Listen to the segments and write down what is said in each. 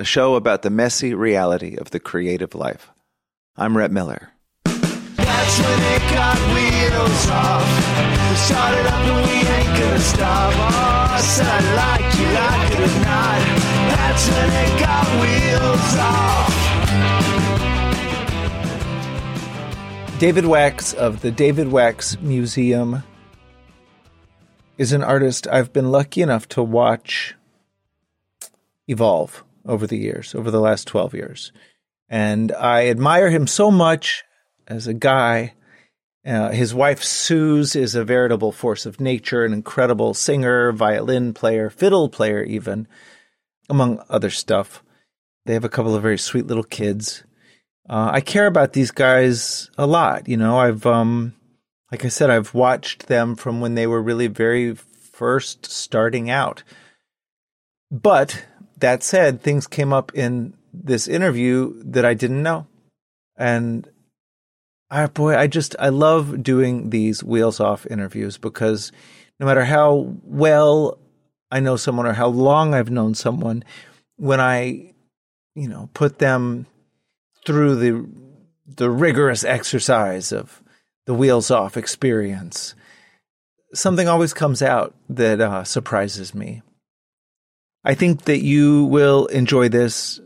a show about the messy reality of the creative life. I'm Rhett Miller. That's when it got wheels off. We started up and we ain't gonna stop. Oh, I said I like you, like it or not. That's when it got wheels off. David Wax of the David Wax Museum is an artist I've been lucky enough to watch evolve over the years, over the last 12 years. And I admire him so much as a guy. Uh, his wife, Suz, is a veritable force of nature, an incredible singer, violin player, fiddle player, even, among other stuff. They have a couple of very sweet little kids. Uh, I care about these guys a lot. You know, I've, um, like I said, I've watched them from when they were really very first starting out. But that said, things came up in this interview that I didn't know. And I, boy, I just, I love doing these wheels off interviews because no matter how well I know someone or how long I've known someone, when I, you know, put them through the, the rigorous exercise of the wheels off experience, something always comes out that uh, surprises me. I think that you will enjoy this.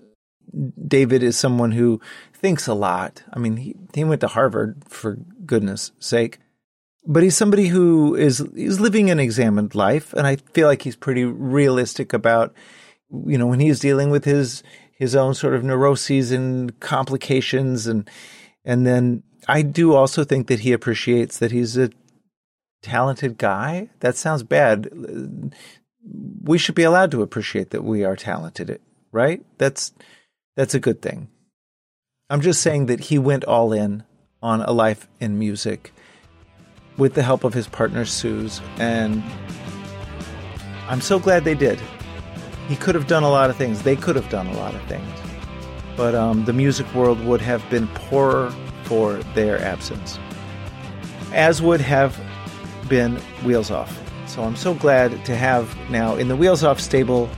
David is someone who thinks a lot. I mean, he, he went to Harvard for goodness sake, but he's somebody who is he's living an examined life, and I feel like he's pretty realistic about you know when he's dealing with his his own sort of neuroses and complications, and and then I do also think that he appreciates that he's a talented guy. That sounds bad we should be allowed to appreciate that we are talented, right? That's that's a good thing. I'm just saying that he went all in on a life in music with the help of his partner Suz, and I'm so glad they did. He could have done a lot of things. They could have done a lot of things, but um, the music world would have been poorer for their absence, as would have been Wheels Off. So I'm so glad to have now in the Wheels Off stable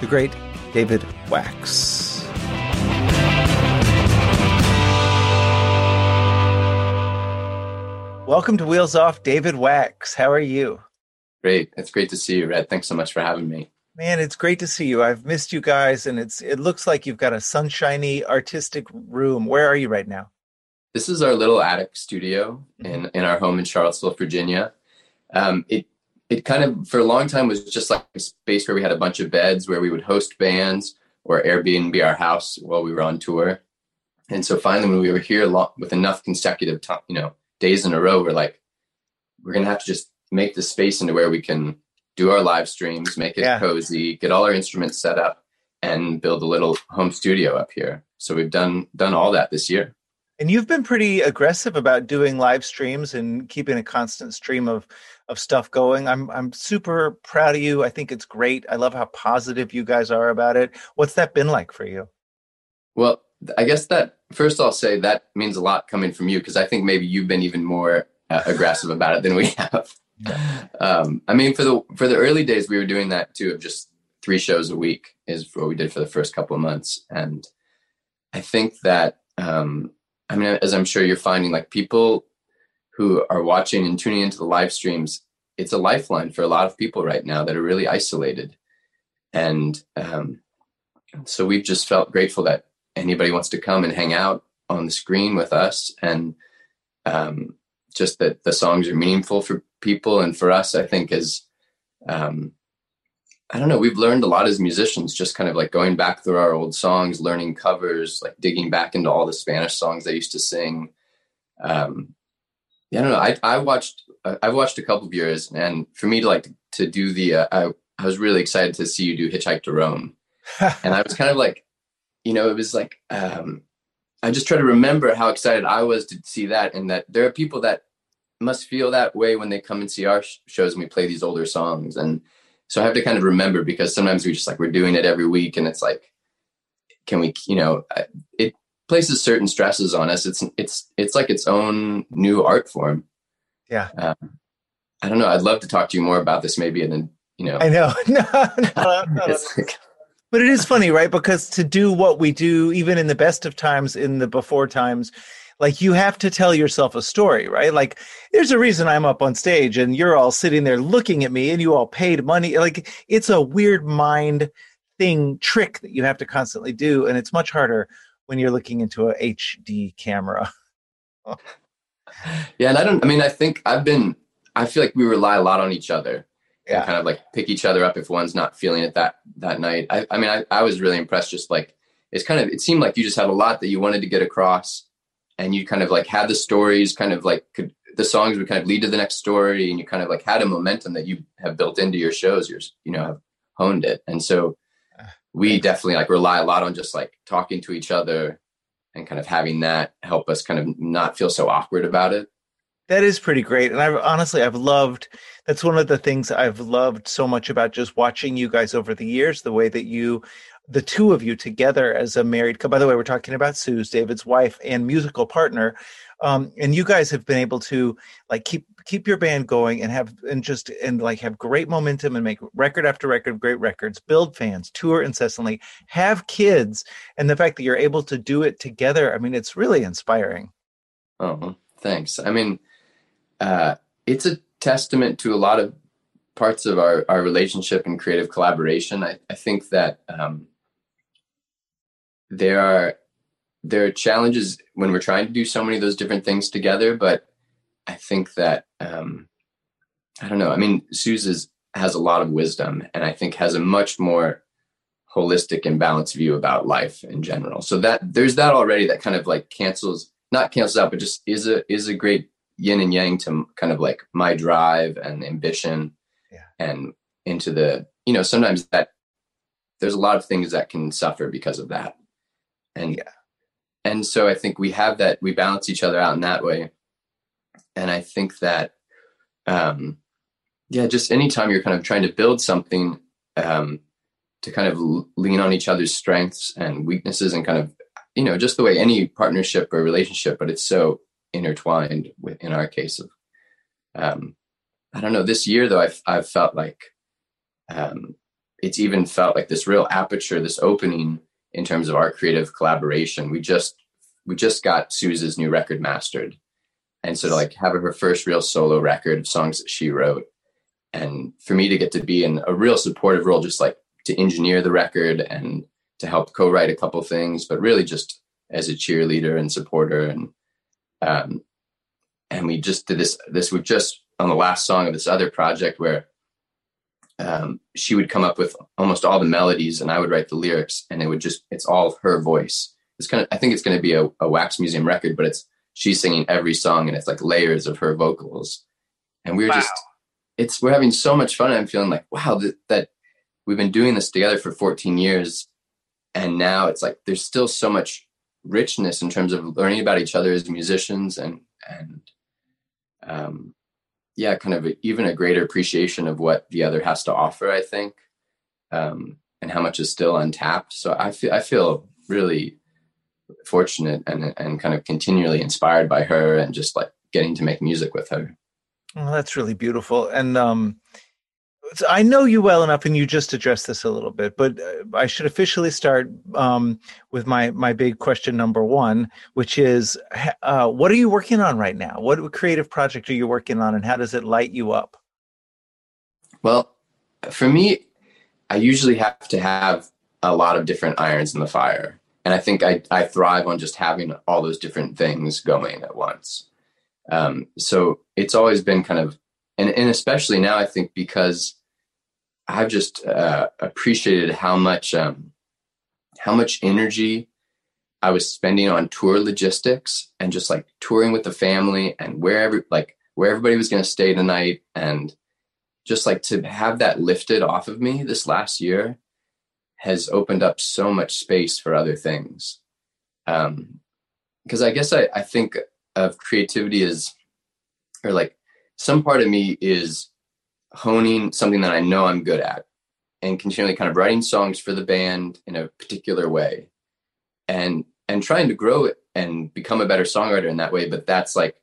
the great David Wax. Welcome to Wheels Off, David Wax. How are you? Great. It's great to see you, Rhett. Thanks so much for having me. Man, it's great to see you. I've missed you guys, and it's it looks like you've got a sunshiny, artistic room. Where are you right now? This is our little attic studio in, mm-hmm. in our home in Charlottesville, Virginia um, it it kind of for a long time was just like a space where we had a bunch of beds where we would host bands or Airbnb our house while we were on tour. And so finally, when we were here with enough consecutive, time, you know, days in a row, we're like, we're gonna have to just make the space into where we can do our live streams, make it yeah. cozy, get all our instruments set up, and build a little home studio up here. So we've done done all that this year. And you've been pretty aggressive about doing live streams and keeping a constant stream of of stuff going. I'm I'm super proud of you. I think it's great. I love how positive you guys are about it. What's that been like for you? Well, I guess that first I'll say that means a lot coming from you because I think maybe you've been even more uh, aggressive about it than we have. Um, I mean, for the for the early days, we were doing that too of just three shows a week is what we did for the first couple of months, and I think that um, I mean, as I'm sure you're finding, like people who are watching and tuning into the live streams, it's a lifeline for a lot of people right now that are really isolated. And um, so we've just felt grateful that anybody wants to come and hang out on the screen with us and um, just that the songs are meaningful for people and for us i think is um, i don't know we've learned a lot as musicians just kind of like going back through our old songs learning covers like digging back into all the spanish songs i used to sing um, yeah, I don't know. I I watched I've watched a couple of yours, and for me to like to do the uh, I I was really excited to see you do Hitchhike to Rhome, and I was kind of like you know, it was like um, I just try to remember how excited I was to see that, and that there are people that must feel that way when they come and see our sh- shows and we play these older songs, and so I have to kind of remember because sometimes we just like we're doing it every week, and it's like, can we, you know, it places certain stresses on us. It's it's it's like its own new art form. Yeah. Um, I don't know. I'd love to talk to you more about this maybe, and then you know, I know. no, no, no, like, But it is funny, right? Because to do what we do, even in the best of times, in the before times, like you have to tell yourself a story, right? Like there's a reason I'm up on stage and you're all sitting there looking at me and you all paid money. Like it's a weird mind thing trick that you have to constantly do. And it's much harder when you're looking into a HD camera. yeah, and I don't. I mean, I think I've been. I feel like we rely a lot on each other. Yeah. Kind of like pick each other up if one's not feeling it that that night. I, I mean, I, I was really impressed. Just like it's kind of. It seemed like you just had a lot that you wanted to get across, and you kind of like had the stories. Kind of like could the songs would kind of lead to the next story, and you kind of like had a momentum that you have built into your shows. You're you know have honed it, and so we definitely like rely a lot on just like talking to each other and kind of having that help us kind of not feel so awkward about it. That is pretty great. And I've honestly, I've loved, that's one of the things I've loved so much about just watching you guys over the years, the way that you, the two of you together as a married couple. By the way, we're talking about Suz, David's wife and musical partner. Um, and you guys have been able to like keep keep your band going and have and just and like have great momentum and make record after record great records build fans tour incessantly have kids and the fact that you're able to do it together i mean it's really inspiring. Oh thanks. I mean uh it's a testament to a lot of parts of our our relationship and creative collaboration. I, I think that um there are there are challenges when we're trying to do so many of those different things together but I think that um, I don't know. I mean, Suz has a lot of wisdom, and I think has a much more holistic and balanced view about life in general. So that there's that already that kind of like cancels, not cancels out, but just is a is a great yin and yang to kind of like my drive and ambition, yeah. and into the you know sometimes that there's a lot of things that can suffer because of that, and yeah. And so I think we have that we balance each other out in that way. And I think that, um, yeah, just anytime you're kind of trying to build something, um, to kind of lean on each other's strengths and weaknesses and kind of, you know, just the way any partnership or relationship, but it's so intertwined with, in our case of, um, I don't know, this year though, I've, I've felt like, um, it's even felt like this real aperture, this opening in terms of our creative collaboration. We just, we just got Suz's new record mastered and so to like have her first real solo record of songs that she wrote and for me to get to be in a real supportive role just like to engineer the record and to help co-write a couple things but really just as a cheerleader and supporter and um and we just did this this we just on the last song of this other project where um she would come up with almost all the melodies and i would write the lyrics and it would just it's all her voice. It's kind of i think it's going to be a, a wax museum record but it's she's singing every song and it's like layers of her vocals. And we are wow. just it's we're having so much fun. I'm feeling like wow that, that we've been doing this together for 14 years and now it's like there's still so much richness in terms of learning about each other as musicians and and um yeah kind of a, even a greater appreciation of what the other has to offer i think um and how much is still untapped so i feel i feel really fortunate and and kind of continually inspired by her and just like getting to make music with her. Well, that's really beautiful. And um, I know you well enough, and you just addressed this a little bit, but uh, I should officially start um, with my my big question number one, which is, uh, what are you working on right now? What creative project are you working on, and how does it light you up? Well, for me, I usually have to have a lot of different irons in the fire and I think I I thrive on just having all those different things going at once. Um, so it's always been kind of, and and especially now I think because I've just uh, appreciated how much um, how much energy I was spending on tour logistics and just like touring with the family and wherever like where everybody was going to stay the night and just like to have that lifted off of me this last year has opened up so much space for other things. Um, because I guess I, I think of creativity as, or like some part of me is honing something that I know I'm good at and continually kind of writing songs for the band in a particular way and and trying to grow it and become a better songwriter in that way. But that's like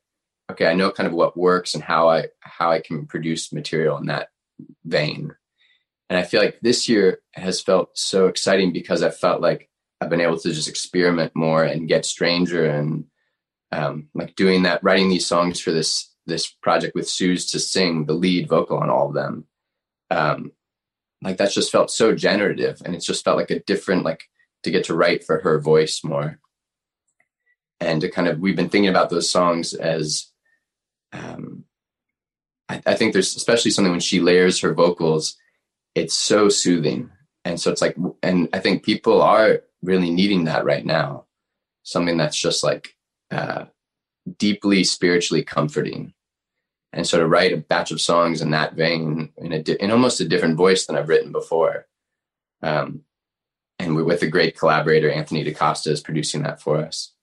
okay i know kind of what works and how i how i can produce material in that vein. And i feel like this year has felt so exciting because i felt like i've been able to just experiment more and get stranger and um, like doing that writing these songs for this this project with Suz to sing the lead vocal on all of them. Um, like that's just felt so generative and it's just felt like a different like to get to write for her voice more. And to kind of we've been thinking about those songs as um I, I think there's especially something when she layers her vocals it's so soothing. And so it's like and i think people are really needing that right now. Something that's just like uh deeply spiritually comforting and so to write a batch of songs in that vein in a in almost a different voice than i've written before um and we're with a great collaborator, Anthony da Costa, is producing that for us.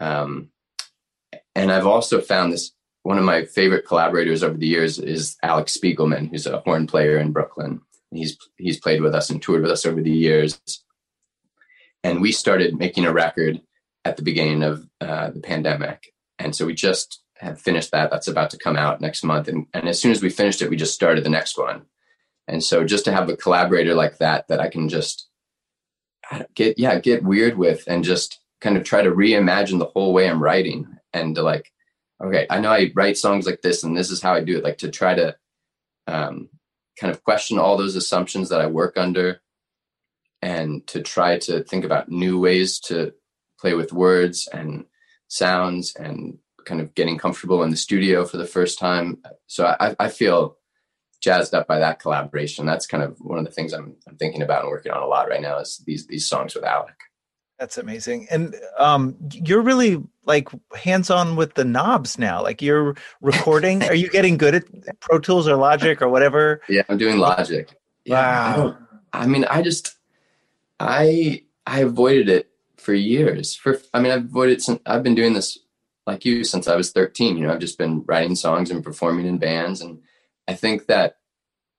Um, and I've also found this one of my favorite collaborators over the years is Alec Spiegelman, who's a horn player in Brooklyn. He's he's played with us and toured with us over the years. And we started making a record at the beginning of uh, the pandemic, and so we just have finished that. That's about to come out next month. And, and as soon as we finished it, we just started the next one. And so just to have a collaborator like that that I can just get yeah get weird with and just kind of try to reimagine the whole way i'm writing and to like okay i know i write songs like this and this is how i do it like to try to um, kind of question all those assumptions that i work under and to try to think about new ways to play with words and sounds and kind of getting comfortable in the studio for the first time so i, I feel jazzed up by that collaboration. That's kind of one of the things I'm, I'm thinking about and working on a lot right now is these these songs with Alec. That's amazing. And um, you're really like hands on with the knobs now. Like you're recording. Are you getting good at Pro Tools or Logic or whatever? Yeah, I'm doing Logic. Yeah, wow. I, I mean, I just I I avoided it for years. For I mean, I've avoided since I've been doing this like you since I was 13. You know, I've just been writing songs and performing in bands and I think that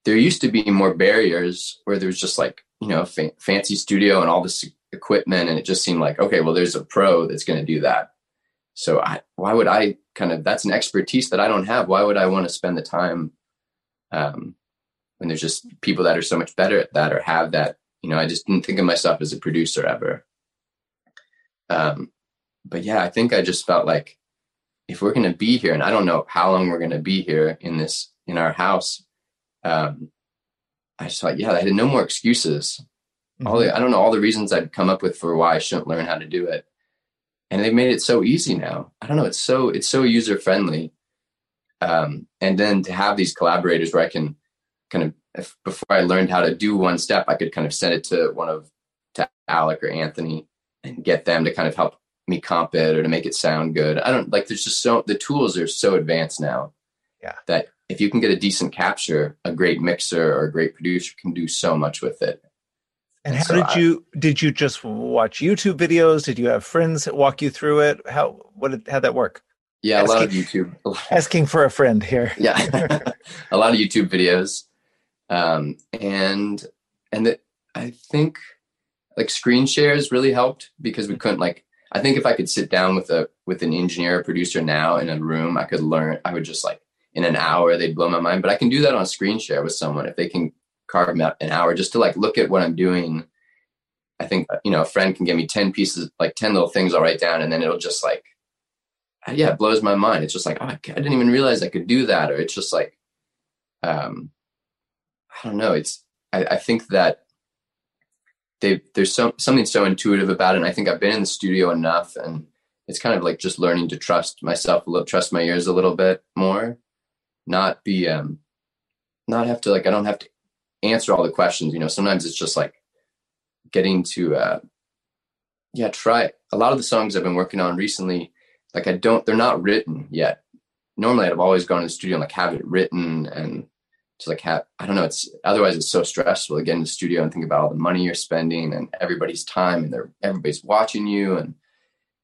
there used to be more barriers where there was just like, you know, fa- fancy studio and all this equipment. And it just seemed like, okay, well, there's a pro that's going to do that. So I, why would I kind of, that's an expertise that I don't have. Why would I want to spend the time um, when there's just people that are so much better at that or have that, you know, I just didn't think of myself as a producer ever. Um, but yeah, I think I just felt like if we're going to be here, and I don't know how long we're going to be here in this in our house, um, I just thought, yeah, I had no more excuses. Mm-hmm. All the, I don't know all the reasons I'd come up with for why I shouldn't learn how to do it, and they've made it so easy now. I don't know, it's so it's so user friendly, um, and then to have these collaborators where I can kind of if, before I learned how to do one step, I could kind of send it to one of to Alec or Anthony and get them to kind of help me comp it or to make it sound good. I don't like. There's just so the tools are so advanced now. Yeah. That if you can get a decent capture, a great mixer or a great producer can do so much with it. And, how so did I, you did you just watch YouTube videos? Did you have friends walk you through it? How what did how'd that work? Yeah, asking, a lot of YouTube. asking for a friend here. yeah, a lot of YouTube videos, um, and and that I think like screen shares really helped because we mm-hmm. couldn't like. I think if I could sit down with a with an engineer or producer now in a room, I could learn. I would just like in an hour they'd blow my mind but i can do that on screen share with someone if they can carve out an hour just to like look at what i'm doing i think uh, you know a friend can give me 10 pieces like 10 little things i'll write down and then it'll just like uh, yeah it blows my mind it's just like oh, i didn't even realize i could do that or it's just like um i don't know it's i, I think that they there's so, something so intuitive about it and i think i've been in the studio enough and it's kind of like just learning to trust myself a little trust my ears a little bit more not be um not have to like I don't have to answer all the questions. You know, sometimes it's just like getting to uh yeah, try a lot of the songs I've been working on recently, like I don't they're not written yet. Normally I'd have always gone to the studio and like have it written and to like have I don't know, it's otherwise it's so stressful to get in the studio and think about all the money you're spending and everybody's time and they're everybody's watching you and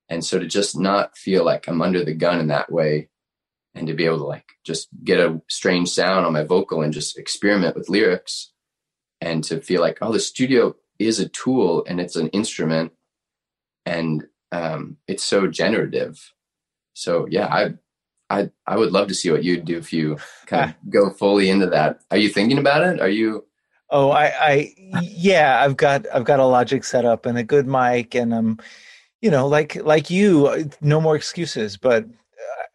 and so to just not feel like I'm under the gun in that way and to be able to like just get a strange sound on my vocal and just experiment with lyrics and to feel like oh the studio is a tool and it's an instrument and um, it's so generative. So yeah i i i would love to see what you'd do if you kind of ah. go fully into that are you thinking about it are you Oh, I, I, yeah, I've got, I've got a Logic set up and a good mic, and I'm, you know, like, like you, no more excuses. But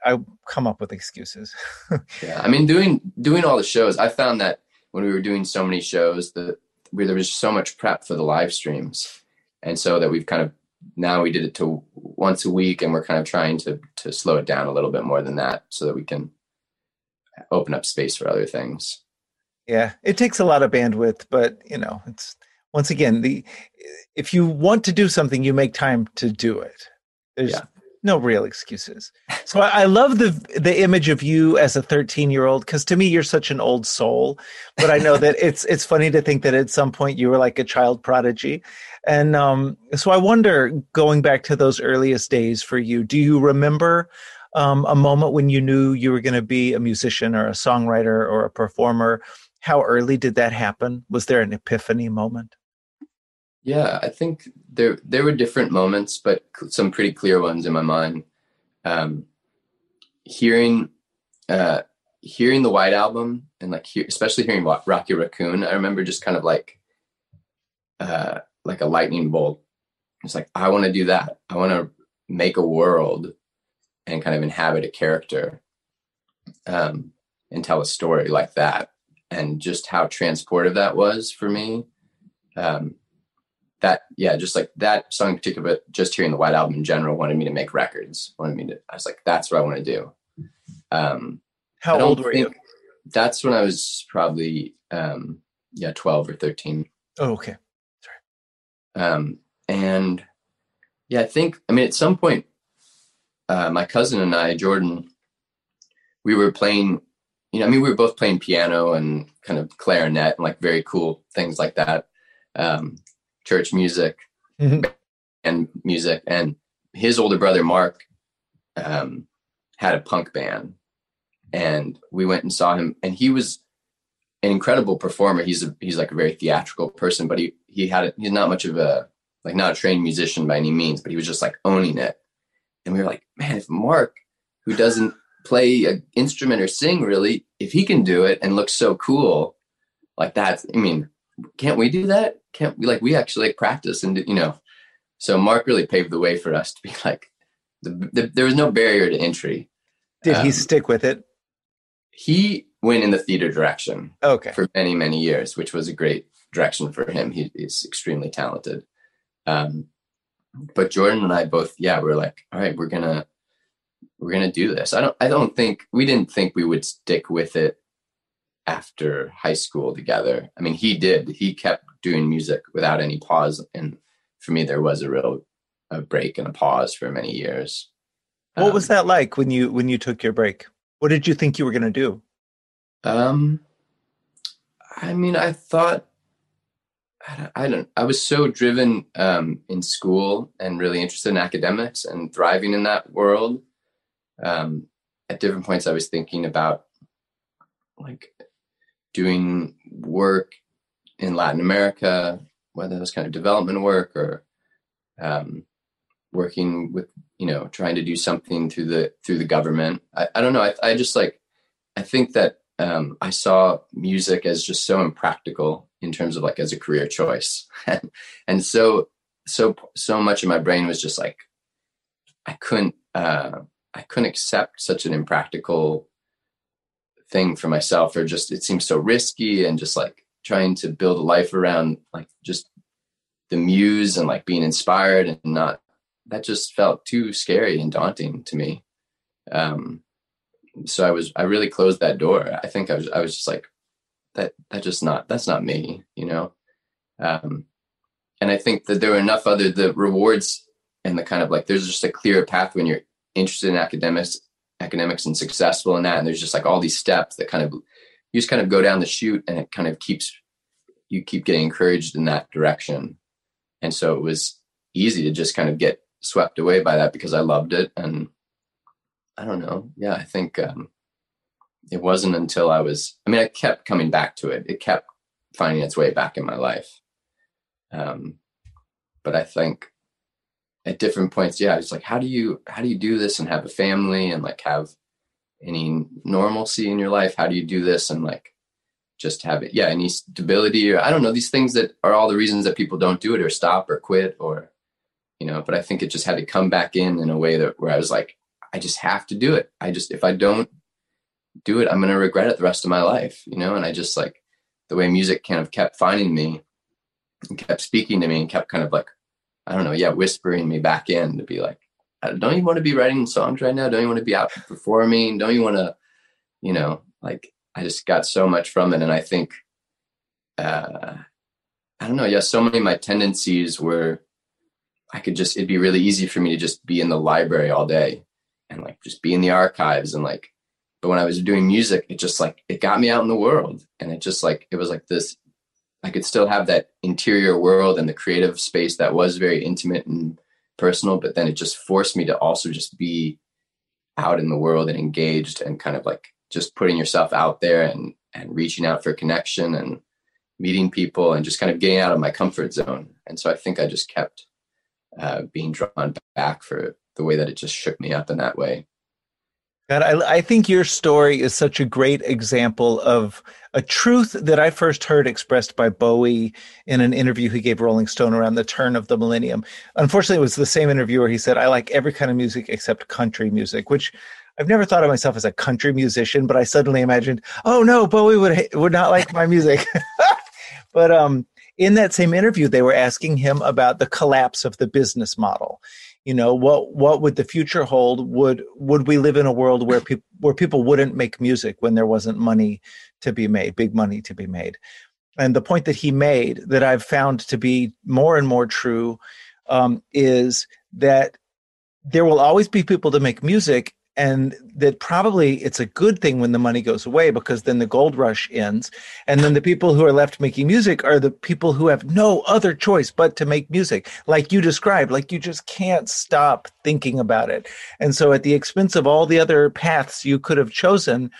I come up with excuses. yeah, I mean, doing doing all the shows, I found that when we were doing so many shows, that we, there was so much prep for the live streams, and so that we've kind of now we did it to once a week, and we're kind of trying to to slow it down a little bit more than that, so that we can open up space for other things. Yeah, it takes a lot of bandwidth, but you know, it's once again the if you want to do something, you make time to do it. There's yeah. no real excuses. So I, I, love the the image of you as a 13 year old because to me you're such an old soul. But I know that it's it's funny to think that at some point you were like a child prodigy, and um, so I wonder, going back to those earliest days for you, do you remember? Um, a moment when you knew you were going to be a musician or a songwriter or a performer how early did that happen? Was there an epiphany moment? Yeah, I think there there were different moments, but some pretty clear ones in my mind. Um, hearing uh, hearing the White Album and like especially hearing Rocky Raccoon, I remember just kind of like uh, like a lightning bolt. It's like I want to do that. I want to make a world and kind of inhabit a character um, and tell a story like that and just how transportive that was for me. Um, that yeah, just like that song in particular, but just hearing the White Album in general wanted me to make records. Wanted me to. I was like, that's what I want to do. Um, how old were you? That's when I was probably um, yeah, twelve or thirteen. Oh, okay. Um, and yeah, I think I mean at some point, uh, my cousin and I, Jordan, we were playing you know, I mean, we were both playing piano and kind of clarinet and like very cool things like that, um, church music mm-hmm. and music. And his older brother Mark um, had a punk band, and we went and saw him, and he was an incredible performer. He's a he's like a very theatrical person, but he he had a, he's not much of a like not a trained musician by any means, but he was just like owning it. And we were like, man, if Mark, who doesn't play an instrument or sing really if he can do it and looks so cool like that i mean can't we do that? Can't we like we actually like practice and you know? So mark really paved the way for us to be like the, the, there was no barrier to entry. Did um, he stick with it? he went in the theater direction okay. for many many years which was a great direction for him he is extremely talented um but jordan and i both yeah we're like all right we're gonna we're going to do this. I don't, I don't think we didn't think we would stick with it after high school together. I mean, he did, he kept doing music without any pause. And for me, there was a real a break and a pause for many years. What um, was that like when you, when you took your break? What did you think you were going to do? Um, I mean, I thought, I don't, I was so driven um, in school and really interested in academics and thriving in that world um, at different points i was thinking about like doing work in latin america whether it was kind of development work or um, working with you know trying to do something through the through the government. I, I don't know I, I just like i think that um, i saw music as just so impractical in terms of like as a career choice and, so so so much of my brain was just like i couldn't uh, I couldn't accept such an impractical thing for myself, or just it seems so risky and just like trying to build a life around like just the muse and like being inspired and not that just felt too scary and daunting to me. Um, so I was I really closed that door. I think I was I was just like that that just not that's not me, you know. Um, and I think that there are enough other the rewards and the kind of like there's just a clear path when you're interested in academics academics and successful in that and there's just like all these steps that kind of you just kind of go down the chute and it kind of keeps you keep getting encouraged in that direction and so it was easy to just kind of get swept away by that because i loved it and i don't know yeah i think um it wasn't until i was i mean i kept coming back to it. It kept finding its way back in my life. Um but i think at different points yeah it's like how do you how do you do this and have a family and like have any normalcy in your life? How do you do this and like just have it yeah any stability or i don't know these things that are all the reasons that people don't do it or stop or quit or you know but i think it just had to come back in in a way that where i was like i just have to do it. I just if i don't do it i'm going to regret it the rest of my life you know and i just like the way music kind of kept finding me and kept speaking to me and kept kind of like i don't know yeah whispering me back in to be like don't you want to be writing songs right now don't you want to be out performing don't you want to you know like I just got so much from it. And I think, uh, I don't know. Yeah. So many of my tendencies were, I could just, it'd be really easy for me to just be in the library all day and like just be in the archives and like, but when I was doing music, it just like, it got me out in the world. And it just like, it was like this, I could still have that interior world and the creative space that was very intimate and personal, but then it just forced me to also just be out in the world and engaged and kind of like just putting yourself out there and and reaching out for connection and meeting people and just kind of getting out of my comfort zone. And so I think I just kept uh, being drawn back for the way that it just shook me up in that way. God, I, I, think your story is such a great example of a truth that I first heard expressed by Bowie in an interview he gave Rolling Stone around the turn of the millennium. Unfortunately, it was the same interview where he said, I like every kind of music except country music, which I've never thought of myself as a country musician, but I suddenly imagined, oh no, Bowie would would not like my music. but um, in that same interview, they were asking him about the collapse of the business model. You know, what what would the future hold? Would would we live in a world where people where people wouldn't make music when there wasn't money to be made, big money to be made? And the point that he made that I've found to be more and more true um, is that there will always be people to make music and that probably it's a good thing when the money goes away because then the gold rush ends and then the people who are left making music are the people who have no other choice but to make music like you described like you just can't stop thinking about it. And so at the expense of all the other paths you could have chosen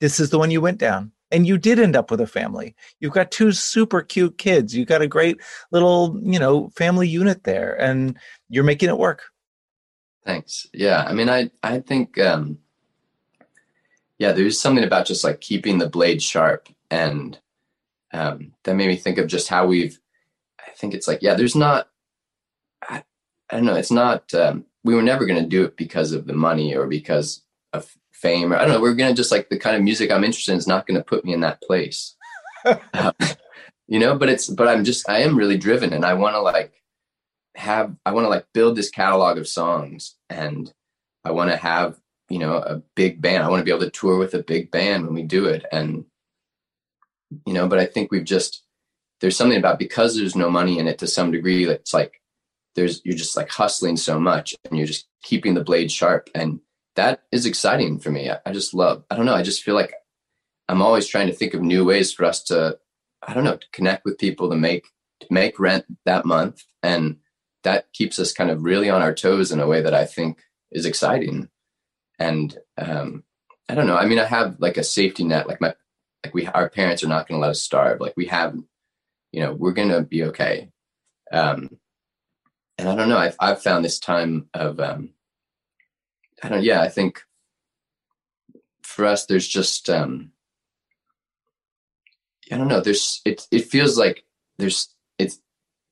this is the one you went down. And you did end up with a family. You've got two super cute kids. You've got a great little you know family unit there and you're making it work Thanks. Yeah. I mean, I, I think, um, yeah, there's something about just like keeping the blade sharp. And, um, that made me think of just how we've, I think it's like, yeah, there's not, I, I don't know. It's not, um, we were never going to do it because of the money or because of fame or I don't know. We're going to just like the kind of music I'm interested in is not going to put me in that place. uh, you know, but it's, but I'm just, I am really driven and I want to like, have I want to like build this catalog of songs and I want to have, you know, a big band. I want to be able to tour with a big band when we do it. And, you know, but I think we've just, there's something about because there's no money in it to some degree, it's like there's, you're just like hustling so much and you're just keeping the blade sharp. And that is exciting for me. I, I just love, I don't know, I just feel like I'm always trying to think of new ways for us to, I don't know, to connect with people to make, to make rent that month. And, that keeps us kind of really on our toes in a way that I think is exciting. And um, I don't know. I mean, I have like a safety net. Like my, like we, our parents are not going to let us starve. Like we have, you know, we're going to be okay. Um, and I don't know. I've I've found this time of, um, I don't. Yeah, I think for us, there's just, um, I don't know. There's it. It feels like there's it's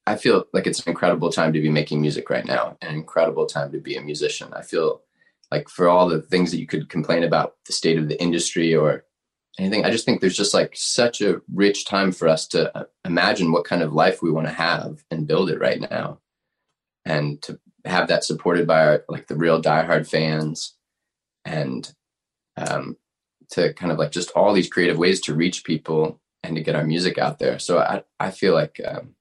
I feel like it's an incredible time to be making music right now, an incredible time to be a musician. I feel like for all the things that you could complain about the state of the industry or anything, I just think there's just like such a rich time for us to uh, imagine what kind of life we want to have and build it right now. And to have that supported by our, like the real diehard fans and um, to kind of like just all these creative ways to reach people and to get our music out there. So I, I feel like um,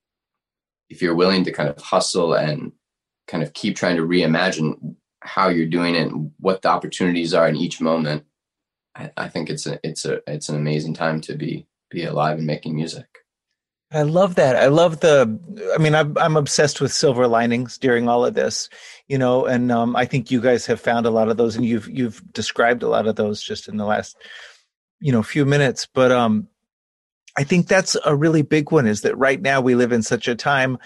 if you're willing to kind of hustle and kind of keep trying to reimagine how you're doing it and what the opportunities are in each moment, I, I think it's a it's a it's an amazing time to be be alive and making music. I love that. I love the. I mean, I'm I'm obsessed with silver linings during all of this, you know, and um, I think you guys have found a lot of those, and you've you've described a lot of those just in the last, you know, few minutes. But um, I think that's a really big one. Is that right now we live in such a time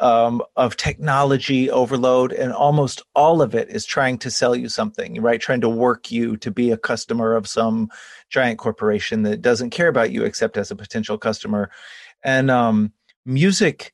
um, of technology overload, and almost all of it is trying to sell you something, right? Trying to work you to be a customer of some giant corporation that doesn't care about you except as a potential customer. And um, music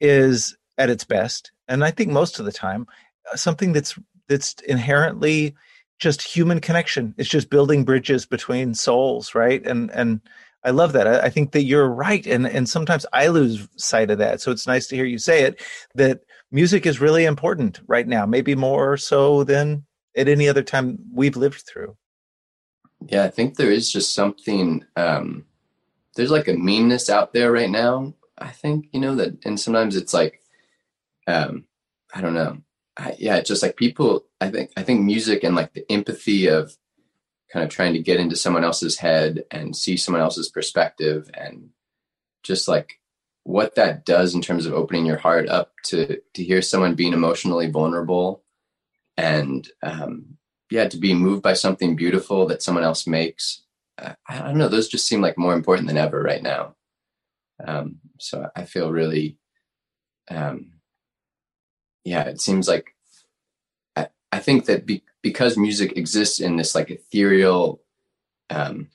is at its best, and I think most of the time, uh, something that's that's inherently just human connection. It's just building bridges between souls, right? And and I love that. I, I, think that you're right, and and sometimes I lose sight of that. So it's nice to hear you say it that music is really important right now, maybe more so than at any other time we've lived through. Yeah, I think there is just something. Um, there's like a meanness out there right now. I think you know that, and sometimes it's like, um, I don't know. I, yeah, just like people. I think I think music and like the empathy of kind of trying to get into someone else's head and see someone else's perspective and just like what that does in terms of opening your heart up to to hear someone being emotionally vulnerable and um, yeah to be moved by something beautiful that someone else makes. Uh, i don't know those just seem like more important than ever right now. Um, so i feel really um, yeah it seems like i, I think that be, because music exists in this like ethereal um,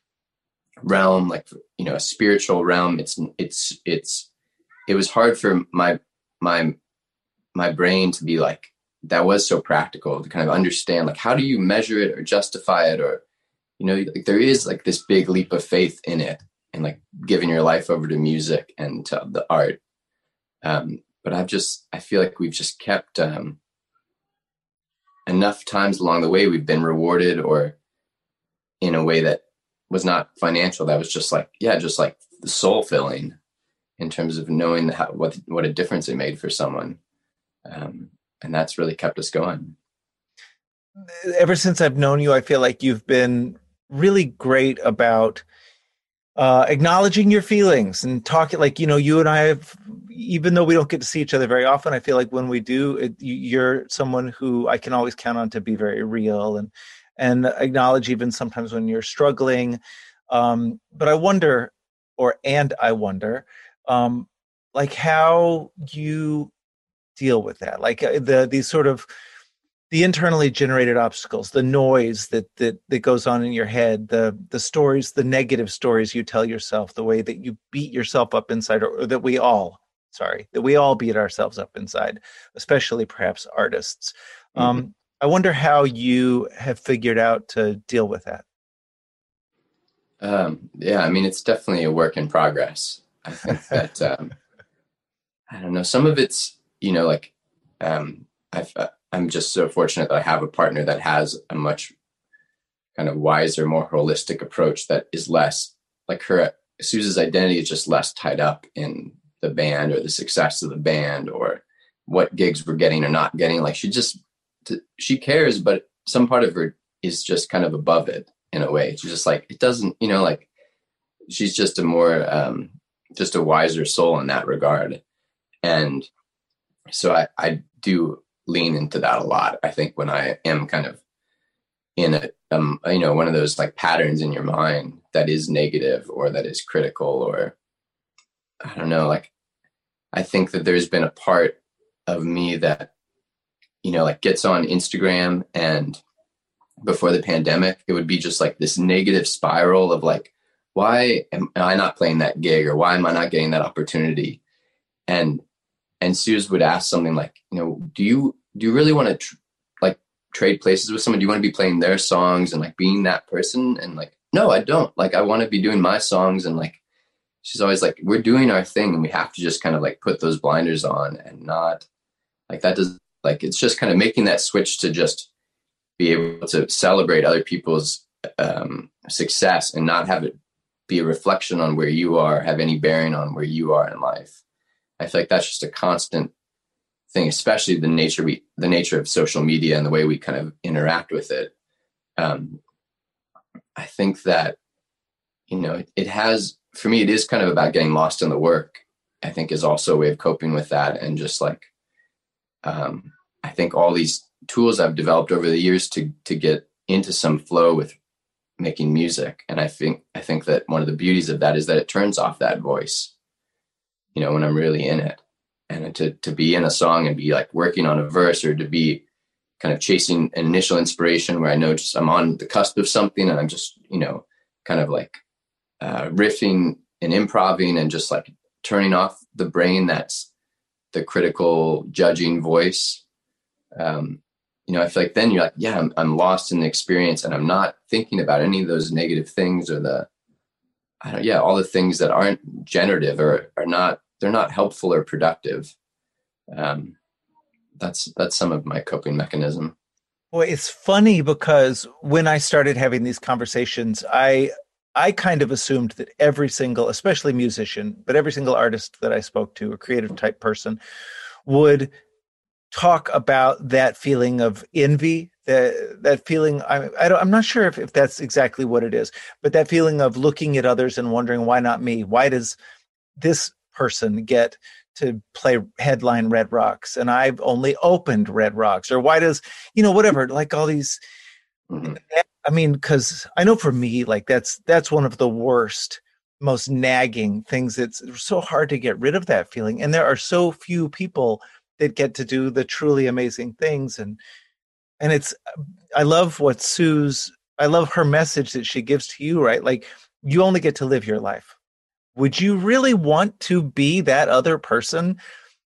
realm, like you know, a spiritual realm. It's it's it's it was hard for my my my brain to be like that was so practical to kind of understand like how do you measure it or justify it or you know like there is like this big leap of faith in it and like giving your life over to music and to the art um but i've just i feel like we've just kept um enough times along the way we've been rewarded or in a way that was not financial that was just like yeah just like the soul filling in terms of knowing how, what what a difference it made for someone. Um, and that's really kept us going. Ever since i've known you i feel like you've been really great about uh, acknowledging your feelings and talking like you know you and i have even though we don't get to see each other very often i feel like when we do it, you're someone who i can always count on to be very real and and acknowledge even sometimes when you're struggling. Um, but i wonder or and i wonder um, like how you deal with that like uh, the these sort of the internally generated obstacles the noise that that that goes on in your head the the stories the negative stories you tell yourself the way that you beat yourself up inside or, or that we all sorry that we all beat ourselves up inside especially perhaps artists. Mm-hmm. um, i wonder how you have figured out to deal with that. Um, yeah i mean it's definitely a work in progress. I think that um, i don't know some of it's you know like um, i've uh, I'm just so fortunate that I have a partner that has a much kind of wiser, more holistic approach that is less like her Suz's identity is just less tied up in the band or the success of the band or what gigs we're getting or not getting. Like she just she cares, but some part of her is just kind of above it in a way. She's just like it doesn't, you know, like she's just a more um just a wiser soul in that regard. And so I, I do lean into that a lot. I think when I am kind of in a, um, you know, one of those like patterns in your mind that is negative or that is critical or I don't know, like I think that there's been a part of me that, you know, like gets on Instagram and before the pandemic, it would be just like this negative spiral of like, why am I not playing that gig or why am I not getting that opportunity? And and Suz would ask something like, you know, do you do you really want to tr- like trade places with someone? Do you want to be playing their songs and like being that person? And like, no, I don't. Like, I want to be doing my songs and like. She's always like, we're doing our thing, and we have to just kind of like put those blinders on and not like that. Does like it's just kind of making that switch to just be able to celebrate other people's um, success and not have it be a reflection on where you are, have any bearing on where you are in life. I feel like that's just a constant thing, especially the nature we the nature of social media and the way we kind of interact with it. Um, I think that, you know, it, it has, for me, it is kind of about getting lost in the work, I think is also a way of coping with that. And just like, um, I think all these tools I've developed over the years to, to get into some flow with making music. And I think, I think that one of the beauties of that is that it turns off that voice, you know, when I'm really in it and to, to be in a song and be like working on a verse or to be kind of chasing an initial inspiration where I know just I'm on the cusp of something and I'm just, you know, kind of like uh, riffing and improvising and just like turning off the brain that's the critical judging voice. Um, you know, I feel like then you're like, yeah, I'm, I'm lost in the experience and I'm not thinking about any of those negative things or the, I don't, yeah, all the things that aren't generative or are not, they're not helpful or productive. Um, that's that's some of my coping mechanism. Boy, it's funny because when I started having these conversations, I I kind of assumed that every single, especially musician, but every single artist that I spoke to, a creative type person, would talk about that feeling of envy, that that feeling. I, I don't, I'm not sure if, if that's exactly what it is, but that feeling of looking at others and wondering why not me? Why does this person get to play headline Red Rocks and I've only opened Red Rocks or why does you know whatever like all these mm-hmm. I mean cuz I know for me like that's that's one of the worst most nagging things it's so hard to get rid of that feeling and there are so few people that get to do the truly amazing things and and it's I love what Suz I love her message that she gives to you right like you only get to live your life would you really want to be that other person?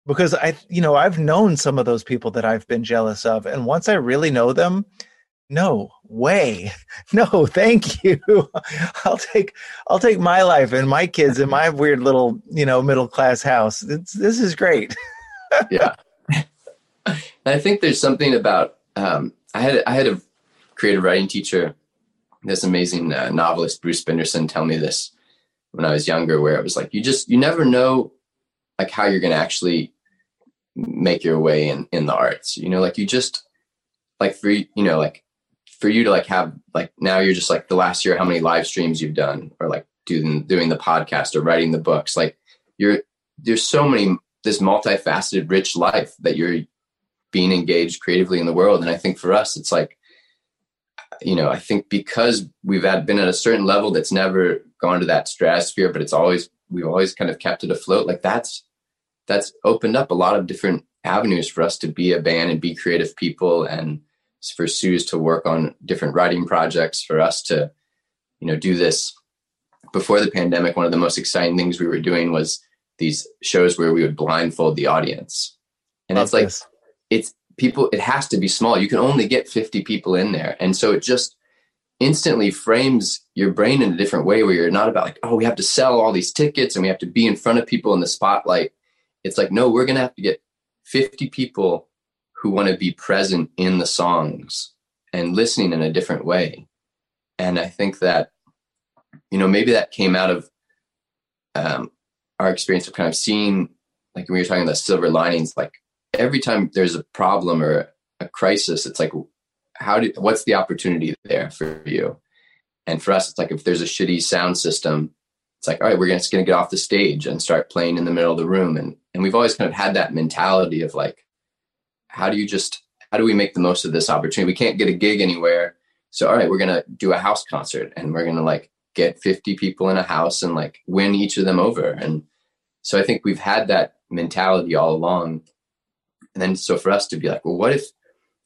Because I, you know, I've known some of those people that I've been jealous of. And once I really know them, no way. No, thank you. I'll take I'll take my life and my kids and my weird little, you know, middle class house. It's, this is great. yeah. I think there's something about um, I had I had a creative writing teacher, this amazing uh, novelist Bruce Benderson, tell me this when I was younger, where it was like you just you never know like how you're going to actually make your way in in the arts. You know, like you just like for you know like for you to like have like now you're just like the last year how many live streams you've done or like doing doing the podcast or writing the books like you're there's so many this multifaceted rich life that you're being engaged creatively in the world and i think for us it's like you know, I think because we've had been at a certain level that's never gone to that stratosphere, but it's always we've always kind of kept it afloat. Like that's that's opened up a lot of different avenues for us to be a band and be creative people, and for Suz to work on different writing projects, for us to, you know, do this. Before the pandemic, one of the most exciting things we were doing was these shows where we would blindfold the audience, and Love it's like this. it's people it has to be small you can only get 50 people in there and so it just instantly frames your brain in a different way where you're not about like oh we have to sell all these tickets and we have to be in front of people in the spotlight it's like no we're going to have to get 50 people who want to be present in the songs and listening in a different way and i think that you know maybe that came out of um, our experience of kind of seeing like when we were talking about silver linings like every time there's a problem or a crisis, it's like, how do, what's the opportunity there for you? And for us, it's like if there's a shitty sound system, it's like, all right, we're just going to get off the stage and start playing in the middle of the room. And, and we've always kind of had that mentality of like, how do you just, how do we make the most of this opportunity? We can't get a gig anywhere. So, all right, we're to do a house concert and we're to like get 50 people in a house and like win each of them over. And so I think we've had that mentality all along. And then so for us to be like, well, what if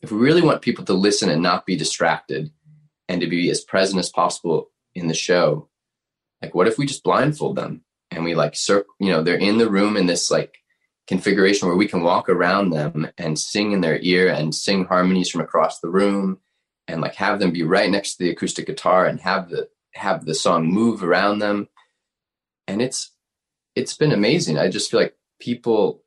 if we really want people to listen and not be distracted and to be as present as possible in the show, like what if we just blindfold them and we like circle, you know, they're in the room in this like configuration where we can walk around them and sing in their ear and sing harmonies from across the room and like have them be right next to the acoustic guitar and have the have the song move around them. And it's it's been amazing. I just feel like people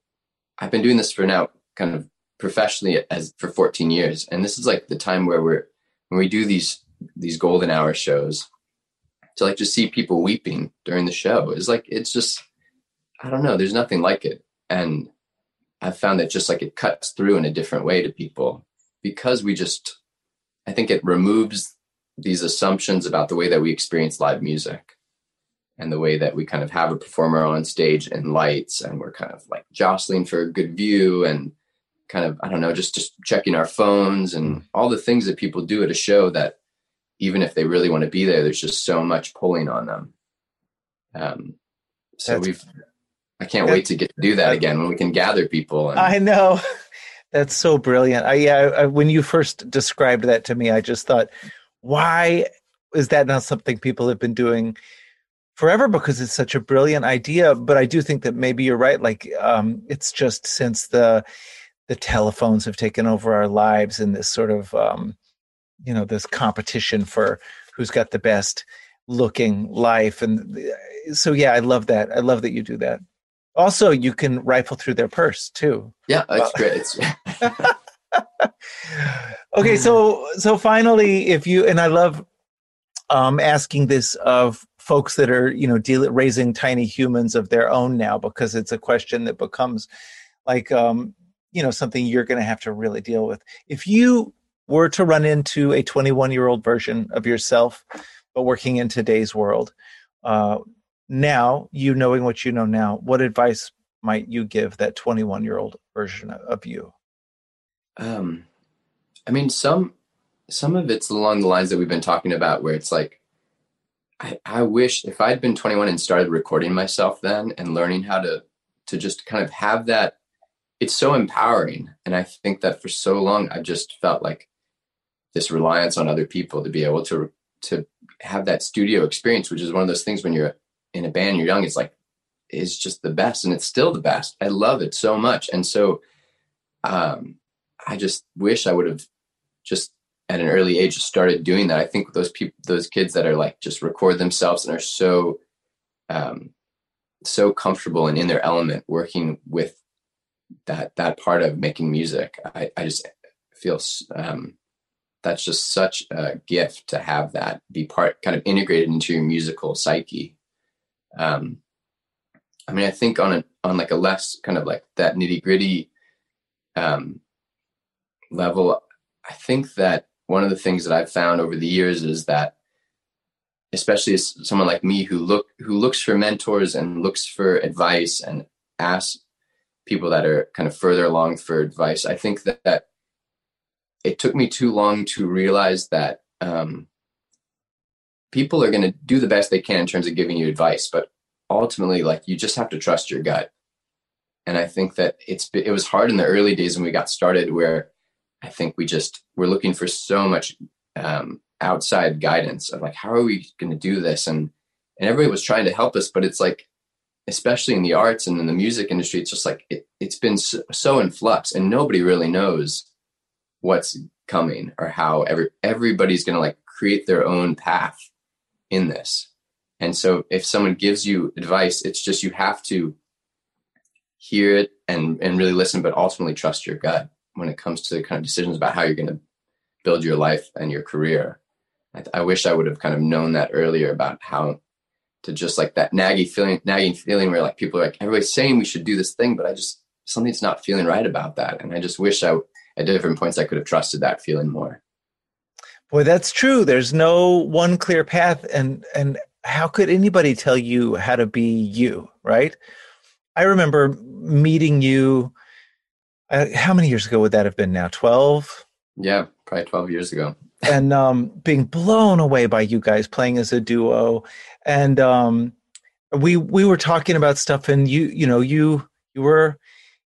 i've been doing this for now kind of professionally as for 14 years. And this is like the time where we're when we do these these golden hour shows to like just see people weeping during the show. Is like it's just i don't know. There's nothing like it and i've found that just like it cuts through in a different way to people because we just i think it removes these assumptions about the way that we experience live music and the way that we kind of have a performer on stage and lights and we're kind of like jostling for a good view and kind of i don't know just just checking our phones and mm. all the things that people do at a show that even if they really want to be there there's just so much pulling on them um so That's, we've i can't wait to get to do that again when we can gather people and, i know That's so brilliant. I, yeah, I, when you first described that to me, I just thought, why is that not something people have been doing forever? Because it's such a brilliant idea. But I do think that maybe you're right. Like, um, it's just since the the telephones have taken over our lives and this sort of, um, you know, this competition for who's got the best looking life. And uh, so, yeah, I love that. I love that you do that. Also, you can rifle through their purse too. Yeah, that's great. okay, so so finally, if you and I love um, asking this of folks that are you know deal, raising tiny humans of their own now because it's a question that becomes like um, you know something you're going to have to really deal with. If you were to run into a 21 year old version of yourself, but working in today's world, uh, now, you knowing what you know now, what advice might you give that 21 year old version of you? Um, I mean, some some of it's along the lines that we've been talking about, where it's like, I, I wish if I'd been 21 and started recording myself then and learning how to to just kind of have that. It's so empowering, and I think that for so long I've just felt like this reliance on other people to be able to to have that studio experience, which is one of those things when you're in a band you're young it's like is just the best and it's still the best. I love it so much. And so um i just wish i would have just at an early age started doing that. I think those people those kids that are like just record themselves and are so um so comfortable and in their element working with that that part of making music i i just feel um that's just such a gift to have that be part kind of integrated into your musical psyche um, I mean, I think on a on like a less kind of like that nitty gritty um, level, I think that one of the things that I've found over the years is that, especially as someone like me who look who looks for mentors and looks for advice and asks people that are kind of further along for advice, I think that, that it took me too long to realize that um, people are going to do the best they can in terms of giving you advice, but ultimately, like you just have to trust your gut. And I think that it's it was hard in the early days when we got started, where I think we just we're looking for so much um, outside guidance of like how are we going to do this, and and everybody was trying to help us, but it's like especially in the arts and in the music industry, it's just like it, has been so, so in flux, and nobody really knows what's coming or how every everybody's going to like create their own path in this. And so if someone gives you advice, it's just you have to hear it and and really listen, but ultimately trust your gut when it comes to kind of decisions about how you're going to build your life and your career. I, I, wish I would have kind of known that earlier about how to just like that nagging feeling, nagging feeling where like people are like everybody's saying we should do this thing, but I just something's not feeling right about that, and I just wish I at different points I could have trusted that feeling more. Boy, that's true. There's no one clear path, and and how could anybody tell you how to be you, right? I remember meeting you. Uh, how many years ago would that have been? Now, twelve. Yeah, probably twelve years ago. and um, being blown away by you guys playing as a duo, and um, we we were talking about stuff, and you you know you you were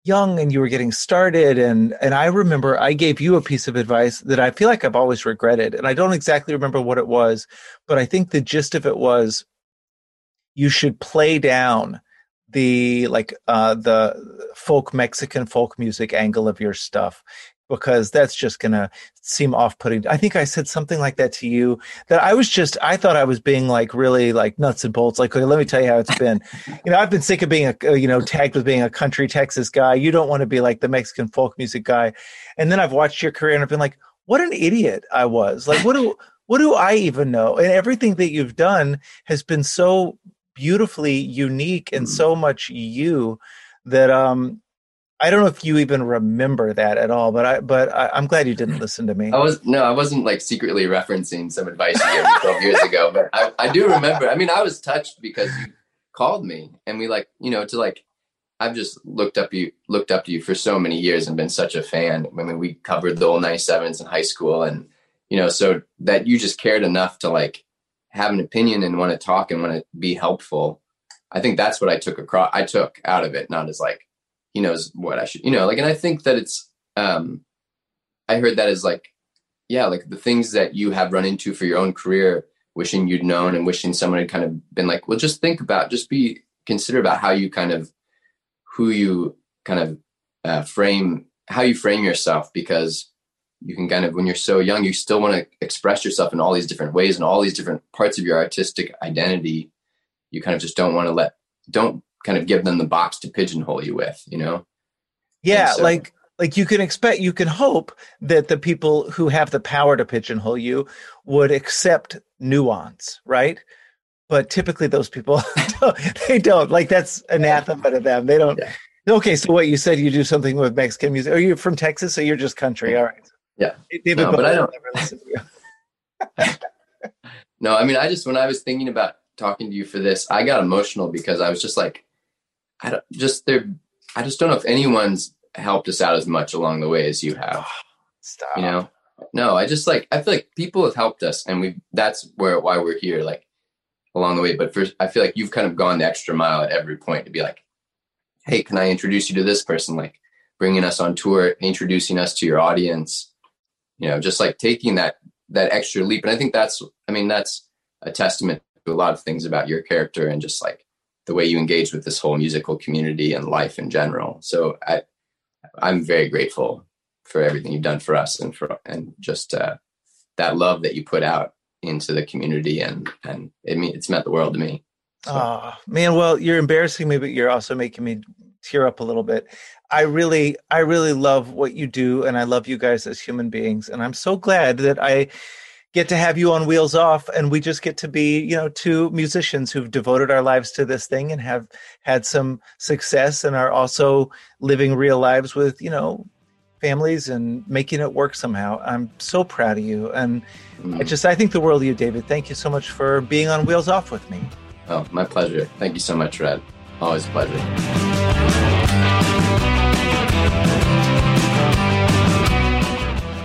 young and you were getting started and and I remember I gave you a piece of advice that I feel like I've always regretted and I don't exactly remember what it was but I think the gist of it was you should play down the like uh the folk Mexican folk music angle of your stuff because that's just going to seem off-putting. I think I said something like that to you that I was just I thought I was being like really like nuts and bolts like okay, let me tell you how it's been. you know, I've been sick of being a uh, you know tagged with being a country Texas guy. You don't want to be like the Mexican folk music guy. And then I've watched your career and I've been like what an idiot I was. Like what do what do I even know? And everything that you've done has been so beautifully unique and so much you that um I don't know if you even remember that at all, but I but I, am glad you didn't listen to me. I was no, I wasn't like secretly referencing some advice you gave me 12 years ago, but I, I do remember. I mean, I was touched because you called me and we like, you know, to like I've just looked up you looked up to you for so many years and been such a fan. I mean, we covered the old 97s in high school and you know, so that you just cared enough to like have an opinion and want to talk and want to be helpful. I think that's what I took across I took out of it, not as like he knows what I should, you know, like and I think that it's um I heard that as like yeah, like the things that you have run into for your own career, wishing you'd known and wishing someone had kind of been like, well, just think about, just be consider about how you kind of who you kind of uh, frame how you frame yourself because you can kind of when you're so young you still want to express yourself in all these different ways and all these different parts of your artistic identity. You kind of just don't want to let don't kind of give them the box to pigeonhole you with you know? Yeah so, like like you can expect you can hope that the people who have the power to pigeonhole you would accept nuance right? But typically those people they don't. Like that's anathema to them. They don't yeah. okay so what you said you do something with mexican music. Are you from texas so you're just country? All right yeah. David no, but i don't no i mean i just when i was thinking about talking to you for this i got emotional because i was just like i don't just there i just don't know if anyone's helped us out as much along the way as you have Stop. you know no i just like i feel like people have helped us and we that's where why we're here like along the way. But first, I feel like you've kind of gone the extra mile at every point to be like, hey, can I introduce you to this person? Like bringing us on tour, introducing us to your audience, you know, just like taking that that extra leap. And I think that's, I mean, that's a testament to a lot of things about your character and just like the way you engage with this whole musical community and life in general. So I, I'm very grateful for everything you've done for us and for and just uh, that love that you put out into the community and and it mean it's meant the world to me so. oh man well you're embarrassing me but you're also making me tear up a little bit i really i really love what you do and i love you guys as human beings and i'm so glad that i get to have you on wheels off and we just get to be you know two musicians who've devoted our lives to this thing and have had some success and are also living real lives with you know families and making it work somehow. I'm so proud of you. And mm. I just, I think the world of you, David. Thank you so much for being on Wheels Off with me. Oh, my pleasure. Thank you so much, Rhett. Always a pleasure.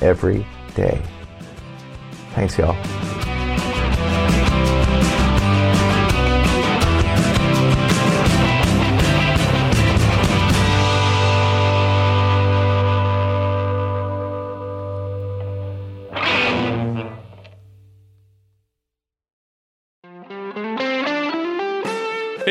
every day. Thanks, y'all.